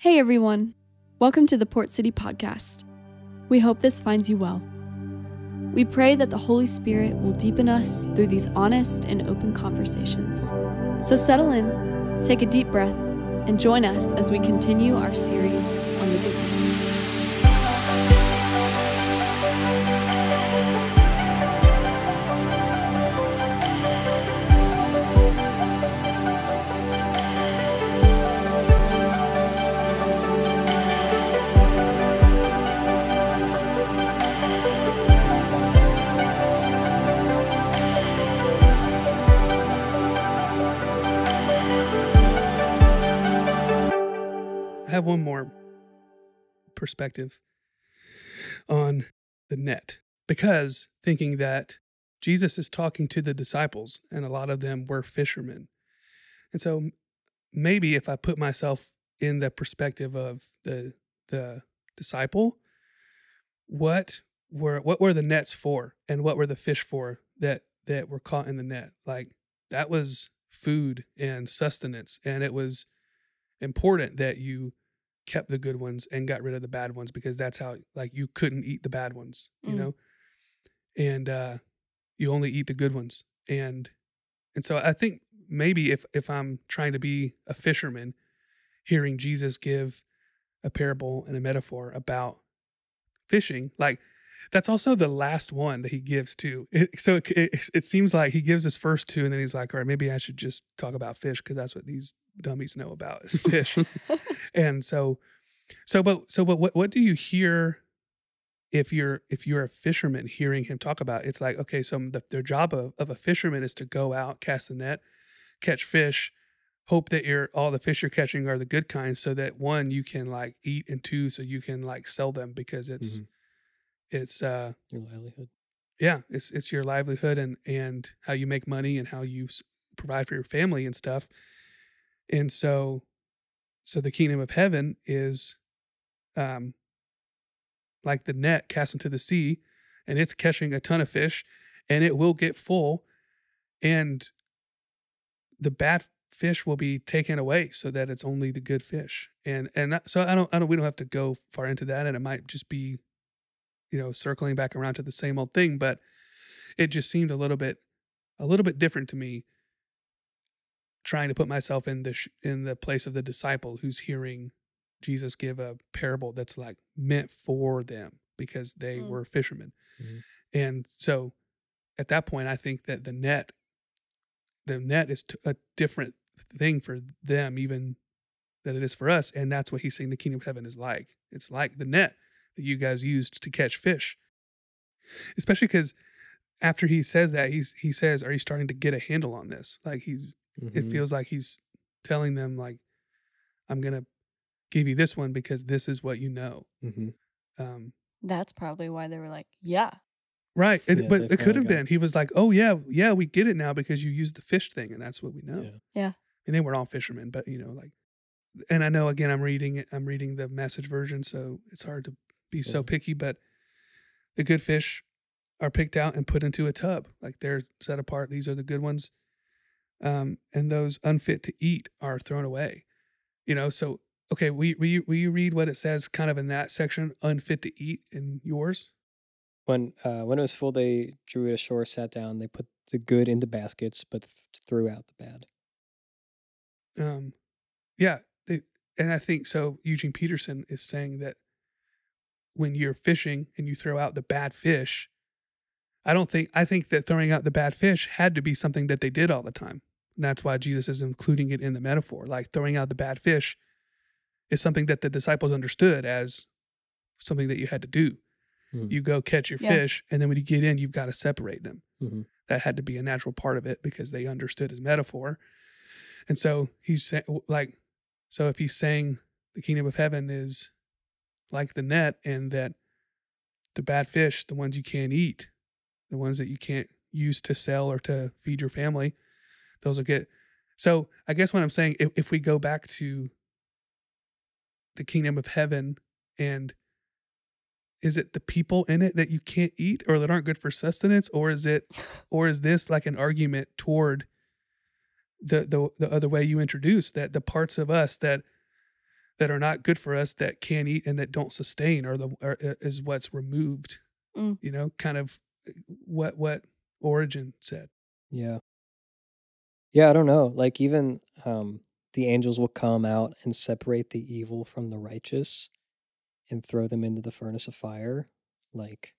Hey everyone, welcome to the Port City Podcast. We hope this finds you well. We pray that the Holy Spirit will deepen us through these honest and open conversations. So settle in, take a deep breath, and join us as we continue our series on the good news. Have one more perspective on the net because thinking that Jesus is talking to the disciples and a lot of them were fishermen. And so maybe if I put myself in the perspective of the the disciple, what were what were the nets for and what were the fish for that that were caught in the net? Like that was food and sustenance and it was important that you kept the good ones and got rid of the bad ones because that's how like you couldn't eat the bad ones you Mm. know and uh you only eat the good ones and and so i think maybe if if i'm trying to be a fisherman hearing jesus give a parable and a metaphor about fishing like that's also the last one that he gives too it, so it, it, it seems like he gives his first two and then he's like all right maybe i should just talk about fish because that's what these dummies know about is fish and so so but so but what what do you hear if you're if you're a fisherman hearing him talk about it? it's like okay so the, their job of, of a fisherman is to go out cast the net catch fish hope that you're all the fish you're catching are the good kinds so that one you can like eat and two so you can like sell them because it's Mhm. It's uh Your livelihood. yeah it's it's your livelihood and and how you make money and how you s- provide for your family and stuff and so so the kingdom of heaven is um like the net cast into the sea and it's catching a ton of fish and it will get full and the bad fish will be taken away so that it's only the good fish and and so i don't i don't we don't have to go far into that and it might just be you know circling back around to the same old thing but it just seemed a little bit a little bit different to me trying to put myself in the sh- in the place of the disciple who's hearing Jesus give a parable that's like meant for them because they Mm. were fishermen. Mhm. And so at that point I think that the net the net is t- a different thing for them even than it is for us and that's what he's saying the kingdom of heaven is like. It's like the net that you guys used to catch fish. Especially cuz after he says that he's he says are you starting to get a handle on this? Like he's it Mhm. feels like he's telling them like i'm gonna give you this one because this is what you know Mhm. um That's probably why they were like, yeah. right it, but it could have been he was like oh yeah yeah we get it now because you used the fish thing and that's what we know Yeah. Yeah. and they weren't all fishermen but you know like and i know again i'm reading it i'm reading the message version so it's hard to be so picky but the good fish are picked out and put into a tub. Like they're set apart. These are the good ones. Um, and those unfit to eat are thrown away. You know so okay will you, will, you, will you read what it says kind of in that section unfit to eat in yours? When uh, when it was full, they drew it ashore, sat down. They put the good into baskets, but th- threw out the bad. um yeah they, and i think so eugene peterson is saying that when you're fishing and you throw out the bad fish i don't think i think that throwing out the bad fish had to be something that they did all the time and that's why jesus is including it in the metaphor like throwing out the bad fish is something that the disciples understood as something that you had to do Hmm. you go catch your Yeah. fish and then when you get in you've got to separate them Mhm. that had to be a natural part of it because they understood his metaphor. And so he's saying, like, so if he's saying the kingdom of heaven is like the net and that the bad fish, the ones you can't eat, the ones that you can't use to sell or to feed your family, those will get. So I guess what I'm saying, if, if we go back to the kingdom of heaven and is it the people in it that you can't eat or that aren't good for sustenance or is it or is this like an argument toward the the, the other way you introduced that the parts of us that that are not good for us that can't eat and that don't sustain are the are, uh, is what's removed. Mm. You know, kind of uh, what what Origen said. Yeah. Yeah, I don't know. Like even um the angels will come out and separate the evil from the righteous and throw them into the furnace of fire. Like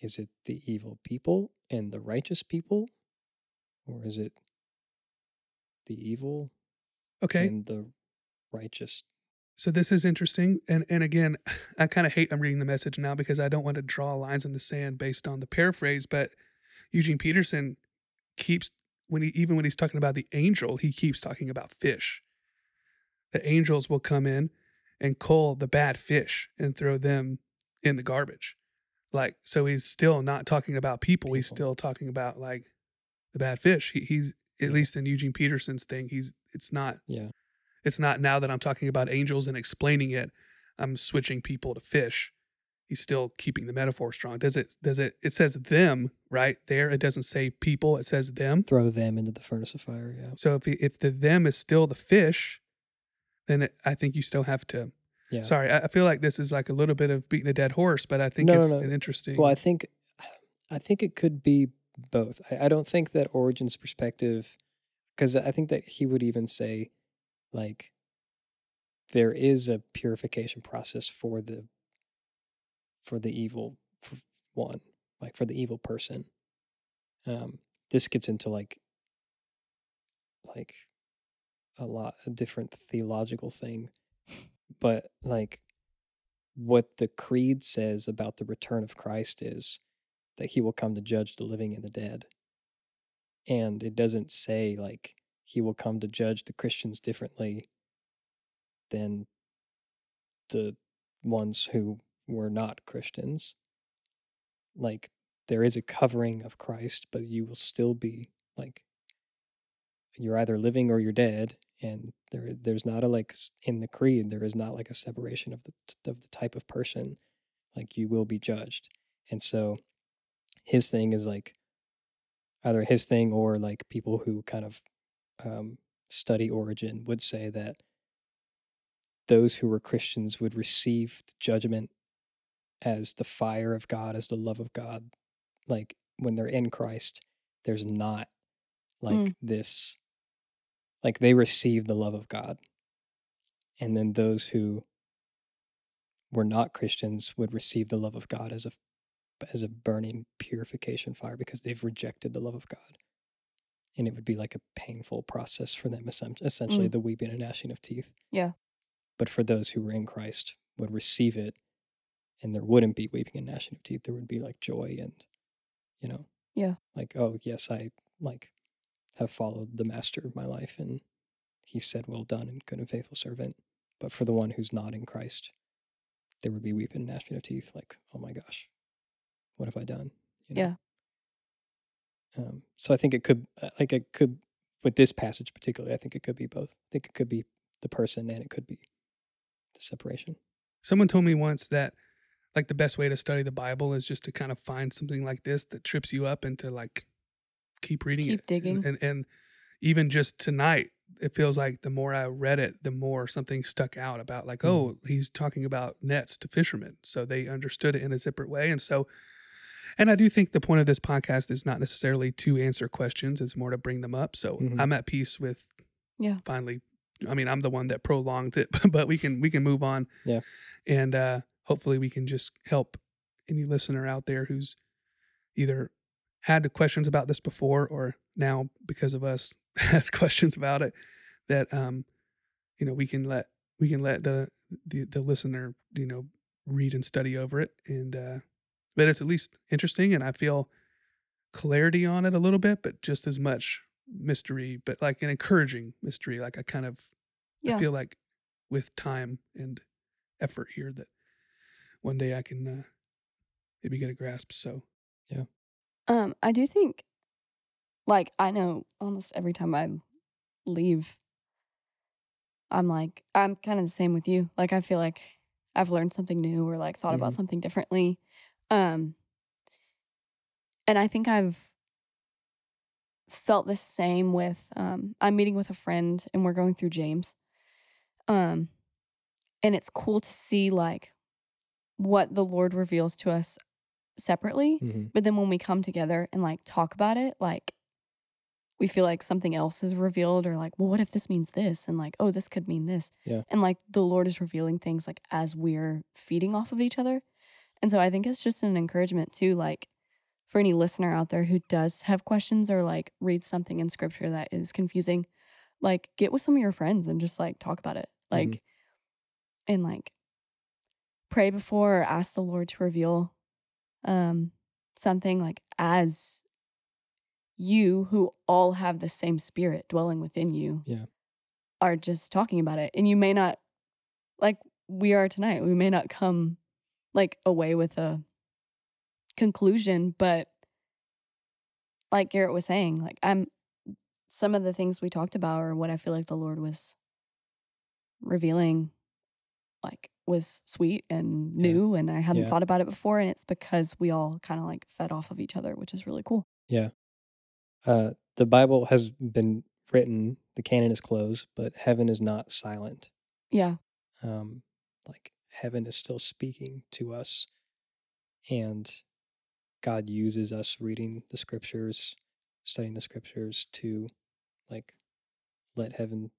is it the evil people and the righteous people? Or is it the evil Okay, and the righteous? So this is interesting, and and again, I kind of hate I'm reading the message now because I don't want to draw lines in the sand based on the paraphrase, but Eugene Peterson keeps when he even when he's talking about the angel, he keeps talking about fish. The angels will come in and cull the bad fish and throw them in the garbage. Like so he's still not talking about people, he's still talking about like the bad fish. He, he's at Yeah. least in Eugene Peterson's thing, he's it's not Yeah. It's not now that I'm talking about angels and explaining it, I'm switching people to fish. He's still keeping the metaphor strong. Does it does it it says them, right? There it doesn't say people, it says them. Throw them into the furnace of fire. Yeah. So if if the them is still the fish, then it, I think you still have to Yeah. Sorry, I I feel like this is like a little bit of beating a dead horse, but I think No, no, it's no. an interesting Well, I think, I think it could be both. I, I don't think that Origen's perspective, because I think that he would even say, like, there is a purification process for the, for the evil f- one, like for the evil person. Um, this gets into like, like, a lot a different theological thing, but like what the creed says about the return of Christ is that he will come to judge the living and the dead. And it doesn't say like he will come to judge the Christians differently than the ones who were not Christians. Like there is a covering of Christ, but you will still be like you're either living or you're dead and there there's not a like in the creed there is not like a separation of the of the type of person like you will be judged and so his thing is like either his thing or like people who kind of um, study Origen would say that those who were christians would receive the judgment as the fire of god as the love of god. Like when they're in christ there's not like Mm. this like they receive the love of god. And then those who were not christians would receive the love of god as a as a burning purification fire because they've rejected the love of god and it would be like a painful process for them essentially Mm. the weeping and gnashing of teeth Yeah. but for those who were in christ would receive it and there wouldn't be weeping and gnashing of teeth there would be like joy and you know Yeah. like oh yes i like have followed the master of my life and he said well done and good and faithful servant but for the one who's not in christ there would be weeping and gnashing of teeth like oh my gosh what have i done you Yeah. Um, so i think it could uh, like it could with this passage particularly i think it could be both i think it could be the person and it could be the separation Someone told me once that like the best way to study the Bible is just to kind of find something like this that trips you up and to like keep reading Keep it. digging. And, and and even just tonight, it feels like the more I read it, the more something stuck out about like, Mhm. oh, he's talking about nets to fishermen. So they understood it in a separate way. And so and I do think the point of this podcast is not necessarily to answer questions, it's more to bring them up. So Mhm. I'm at peace with Yeah. finally I mean, I'm the one that prolonged it, but we can we can move on. Yeah. And uh hopefully we can just help any listener out there who's either had questions about this before or now because of us has questions about it that um you know we can let we can let the the, the listener you know read and study over it and uh but it's at least interesting and I feel clarity on it a little bit but just as much mystery but like an encouraging mystery like I kind of Yeah. I feel like with time and effort here that one day I can uh, maybe get a grasp. So yeah. Um, I do think, like, I know almost every time I leave, I'm like, I'm kind of the same with you. Like, I feel like I've learned something new or like thought about Mhm. something differently. Um, and I think I've felt the same with, um, I'm meeting with a friend and we're going through James. Um, and it's cool to see like what the Lord reveals to us separately. hmm But then when we come together and like talk about it, like we feel like something else is revealed or like, well, what if this means this? And like, oh, this could mean this. Yeah. And like the Lord is revealing things like as we're feeding off of each other. And so I think it's just an encouragement too, like for any listener out there who does have questions or like reads something in scripture that is confusing, like get with some of your friends and just like talk about it. Like, Mhm. and like pray before or ask the Lord to reveal um something like as you who all have the same spirit dwelling within you Yeah. are just talking about it and you may not like we are tonight we may not come like away with a conclusion but like Garrett was saying like I'm some of the things we talked about or what I feel like the Lord was revealing like was sweet and Yeah. new and I hadn't Yeah. thought about it before and it's because we all kind of like fed off of each other which is really cool. Yeah. Uh, the Bible has been written, the canon is closed, but heaven is not silent. Yeah. Um, like heaven is still speaking to us, and God uses us reading the scriptures, studying the scriptures to like let heaven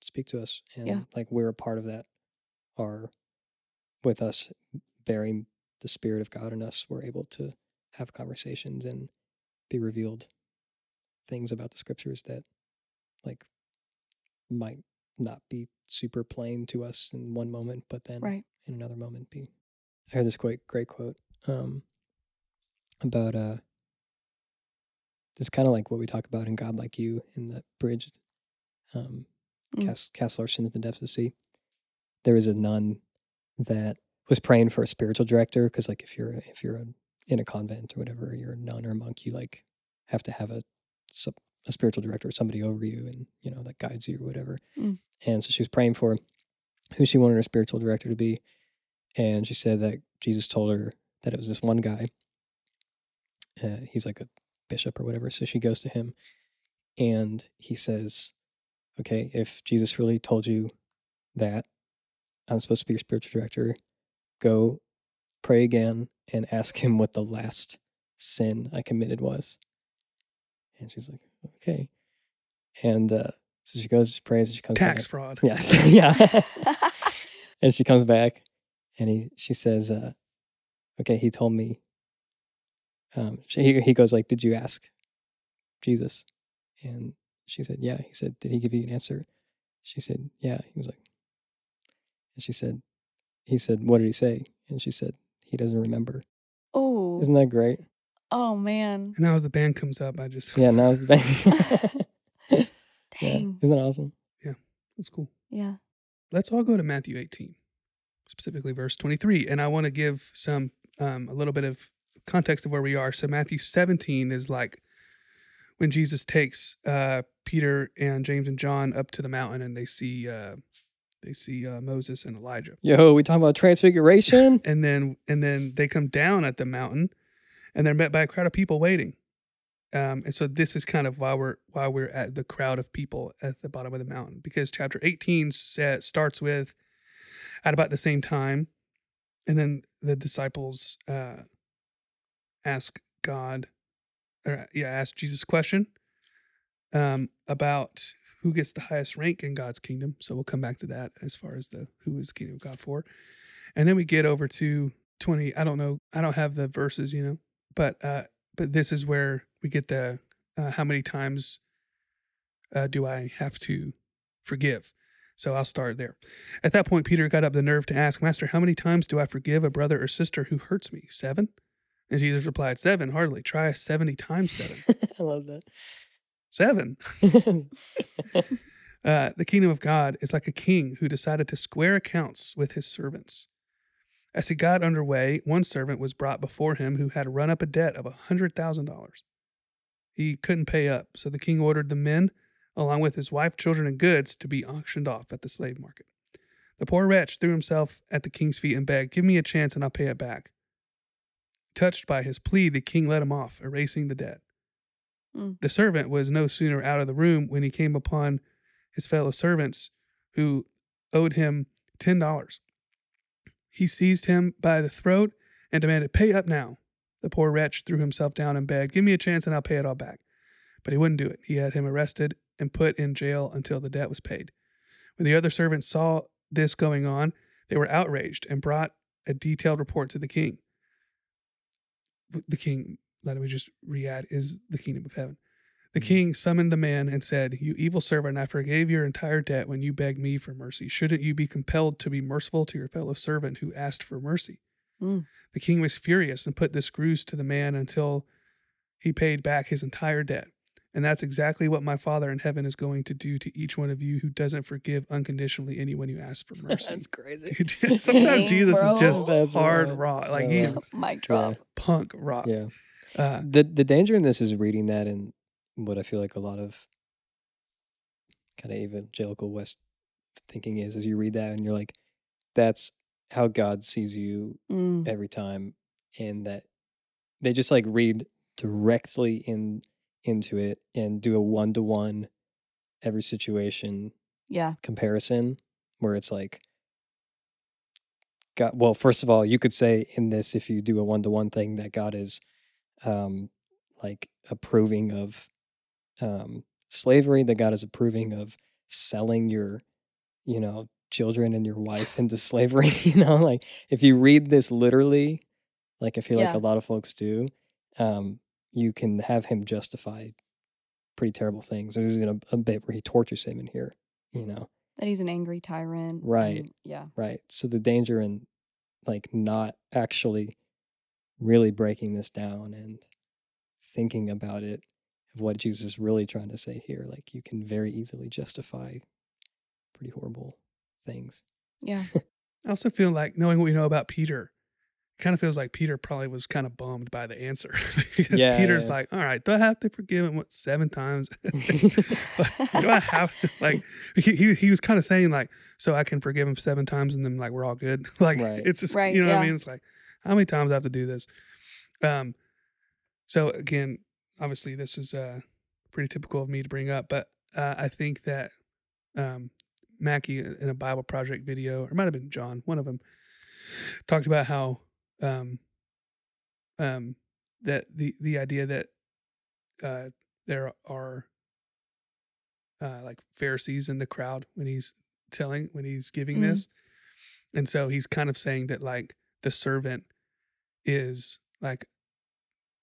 speak to us, and Yeah. like we're a part of that. Are with us bearing the spirit of God in us, we're able to have conversations and be revealed things about the scriptures that like might not be super plain to us in one moment, but then Right. in another moment be. I heard this great great quote um, about uh, this kind of like what we talk about in God Like You in the bridge. Um, Mm. Cass, Cass Larson at the depths of the sea. There was a nun that was praying for a spiritual director because like if you're if you're a, in a convent or whatever, you're a nun or a monk, you like have to have a sup- a spiritual director or somebody over you and you know that guides you or whatever. Mm. And so she was praying for who she wanted her spiritual director to be, and she said that Jesus told her that it was this one guy. Uh, he's like a bishop or whatever. So she goes to him, and he says, "Okay, if Jesus really told you that I'm supposed to be your spiritual director, go pray again and ask him what the last sin I committed was." And she's like, "Okay," and uh, so she goes, she prays, and she comes Tax back. fraud. Yes, yeah. and she comes back, and he she says, uh, "Okay, he told me." Um, she, he he goes like, "Did you ask Jesus?" And she said, "Yeah." He said, "Did he give you an answer?" She said, "Yeah." He was like, and she said, "He said, what did he say?" And she said, "He doesn't remember." oh. Isn't that great? Oh man. And now as the band comes up, I just Yeah. Now as the bank. yeah. Dang. Isn't that awesome? Yeah. That's cool. Yeah. Let's all go to Matthew 18, specifically verse 23. And I want to give some um, a little bit of context of where we are. So Matthew 17 is like when Jesus takes uh, Peter and James and John up to the mountain and they see uh, they see uh, Moses and Elijah. Yo, we talking about transfiguration? and then and then they come down at the mountain and they're met by a crowd of people waiting. Um, and so this is kind of why we're why we're at the crowd of people at the bottom of the mountain because chapter 18 sa- starts with at about the same time and then the disciples uh, ask god or yeah ask jesus a question um, about who gets the highest rank in god's kingdom. So we'll come back to that as far as the who is the kingdom of god for. And then we get over to 20 i don't know i don't have the verses you know but uh but this is where we get the uh, how many times uh, do i have to forgive? So i'll start there. At that point peter got up the nerve to ask master how many times do i forgive a brother or sister who hurts me? Seven? And jesus replied seven hardly. Try 70 times seven. I love that. seven? Uh, the kingdom of God is like a king who decided to square accounts with his servants. As he got underway, one servant was brought before him who had run up a debt of a $100,000. He couldn't pay up, so the king ordered the men, along with his wife, children, and goods, to be auctioned off at the slave market. The poor wretch threw himself at the king's feet and begged, Give me a chance and I'll pay it back. Touched by his plea, the king let him off, erasing the debt. Mm. The servant was no sooner out of the room when he came upon his fellow servants who owed him $10. He seized him by the throat and demanded, Pay up now. The poor wretch threw himself down and begged, Give me a chance and I'll pay it all back. But he wouldn't do it. He had him arrested and put in jail until the debt was paid. When the other servants saw this going on, they were outraged and brought a detailed report to the king. The king, let me just re add, is the kingdom of heaven. The king summoned the man and said, You evil servant, I forgave your entire debt when you begged me for mercy. Shouldn't you be compelled to be merciful to your fellow servant who asked for mercy? Mm. The king was furious and put the screws to the man until he paid back his entire debt. And that's exactly what my Father in heaven is going to do to each one of you who doesn't forgive unconditionally anyone who asks for mercy. That's crazy. Dude, Sometimes Dang, Jesus bro. is just That's hard wild. raw. Like Yeah. he's Mic drop. punk rock. Yeah. Uh, The the danger in this is reading that in what I feel like a lot of kind of evangelical West thinking is, as you read that and you're like, that's how God sees you Mm. every time, and that they just like read directly in into it and do a one to one every situation Yeah. comparison where it's like God well first of all you could say in this if you do a one to one thing that God is um like approving of um slavery that God is approving of selling your you know children and your wife into slavery you know like if you read this literally like I feel like a lot of folks do um you can have him justify pretty terrible things there's you know a bit where he tortures him in here you know That he's an angry tyrant. Right. and- yeah. Right. So the danger in like not actually really breaking this down and thinking about it of what Jesus is really trying to say here, like you can very easily justify pretty horrible things. Yeah. I also feel like knowing what we know about Peter, it kind of feels like Peter probably was kind of bummed by the answer. because Yeah, Peter's yeah. like, all right, do I have to forgive him what seven times? do I have to like he, he he was kind of saying like, so I can forgive him seven times and then like we're all good. like Right. it's just Right, you know what. I mean? It's like, how many times I have to do this? Um so again, obviously this is uh pretty typical of me to bring up, but uh, I think that um Mackie in a Bible Project video, or might have been John, one of them, talked about how um, um, that the the idea that uh, there are uh, like Pharisees in the crowd when he's telling when he's giving Mhm. this, and so he's kind of saying that like the servant is like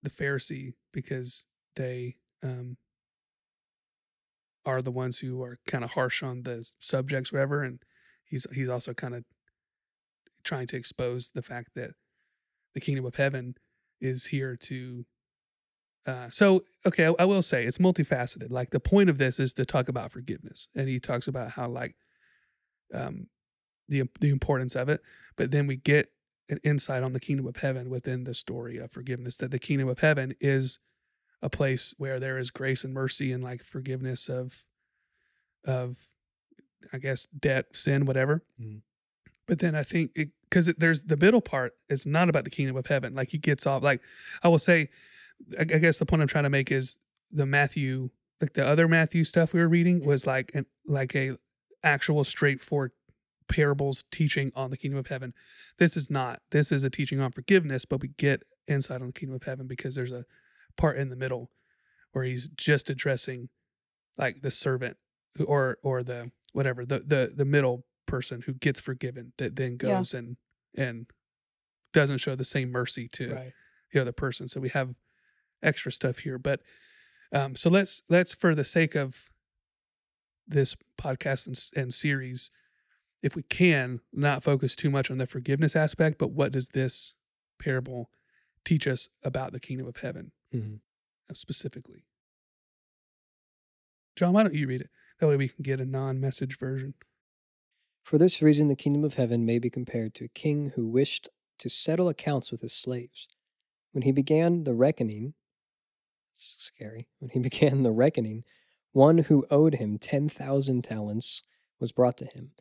the Pharisee because they um, are the ones who are kind of harsh on the subjects, whatever. And he's he's also kind of trying to expose the fact that the kingdom of heaven is here to. Uh, so okay, I, I will say it's multifaceted. Like the point of this is to talk about forgiveness, and he talks about how like um, the the importance of it. But then we get an insight on the kingdom of heaven within the story of forgiveness. That the kingdom of heaven is a place where there is grace and mercy and like forgiveness of of I guess debt, sin, whatever. Mm. But then I think because there's the middle part is not about the kingdom of heaven. Like he gets off. Like I will say, I, I guess the point I'm trying to make is the Matthew, like the other Matthew stuff we were reading was like an like a actual straightforward parables teaching on the kingdom of heaven. This is not. This is a teaching on forgiveness, but we get insight on the kingdom of heaven because there's a part in the middle where he's just addressing like the servant or or the whatever the the the middle person who gets forgiven that then Yeah. goes and and doesn't show the same mercy to Right. the other person. So we have extra stuff here, but um, so let's let's for the sake of this podcast and, and series, if we can, not focus too much on the forgiveness aspect, but what does this parable teach us about the kingdom of heaven Mhm. uh, specifically? John, why don't you read it? That way we can get a non-message version. For this reason, the kingdom of heaven may be compared to a king who wished to settle accounts with his slaves. When he began the reckoning, it's scary. When he began the reckoning, one who owed him 10,000 talents was brought to him.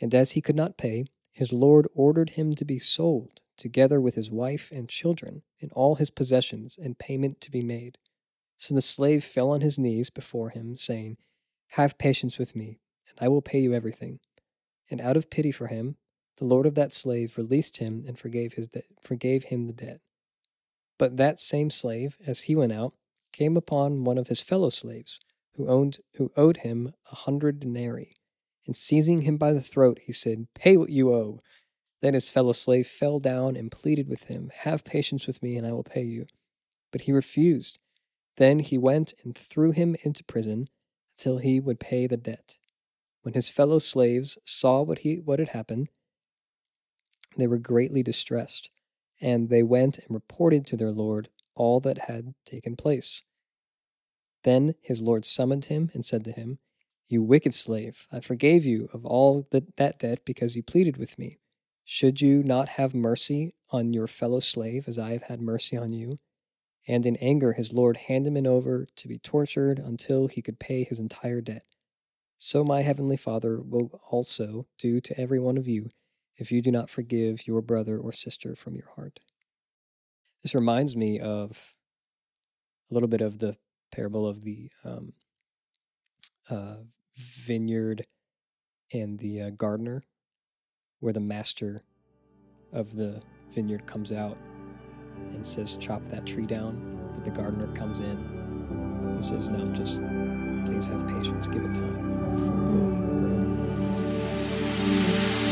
And as he could not pay, his lord ordered him to be sold, together with his wife and children, and all his possessions, and payment to be made. So the slave fell on his knees before him, saying, Have patience with me, and I will pay you everything. And out of pity for him, the lord of that slave released him and forgave his de- forgave him the debt. But that same slave, as he went out, came upon one of his fellow slaves, who owned who owed him a hundred denarii. And seizing him by the throat, he said, Pay what you owe. Then his fellow slave fell down and pleaded with him, Have patience with me, and I will pay you. But he refused. Then he went and threw him into prison until he would pay the debt. When his fellow slaves saw what he what had happened, they were greatly distressed, and they went and reported to their lord all that had taken place. Then his lord summoned him and said to him, You wicked slave, I forgave you of all that, debt because you pleaded with me. Should you not have mercy on your fellow slave as I have had mercy on you? And in anger, his lord handed him over to be tortured until he could pay his entire debt. So my heavenly Father will also do to every one of you if you do not forgive your brother or sister from your heart. This reminds me of a little bit of the parable of the um, uh, vineyard and the uh, gardener, where the master of the vineyard comes out and says, Chop that tree down. But the gardener comes in and says, No, just please have patience, give it time. The fruit will grow.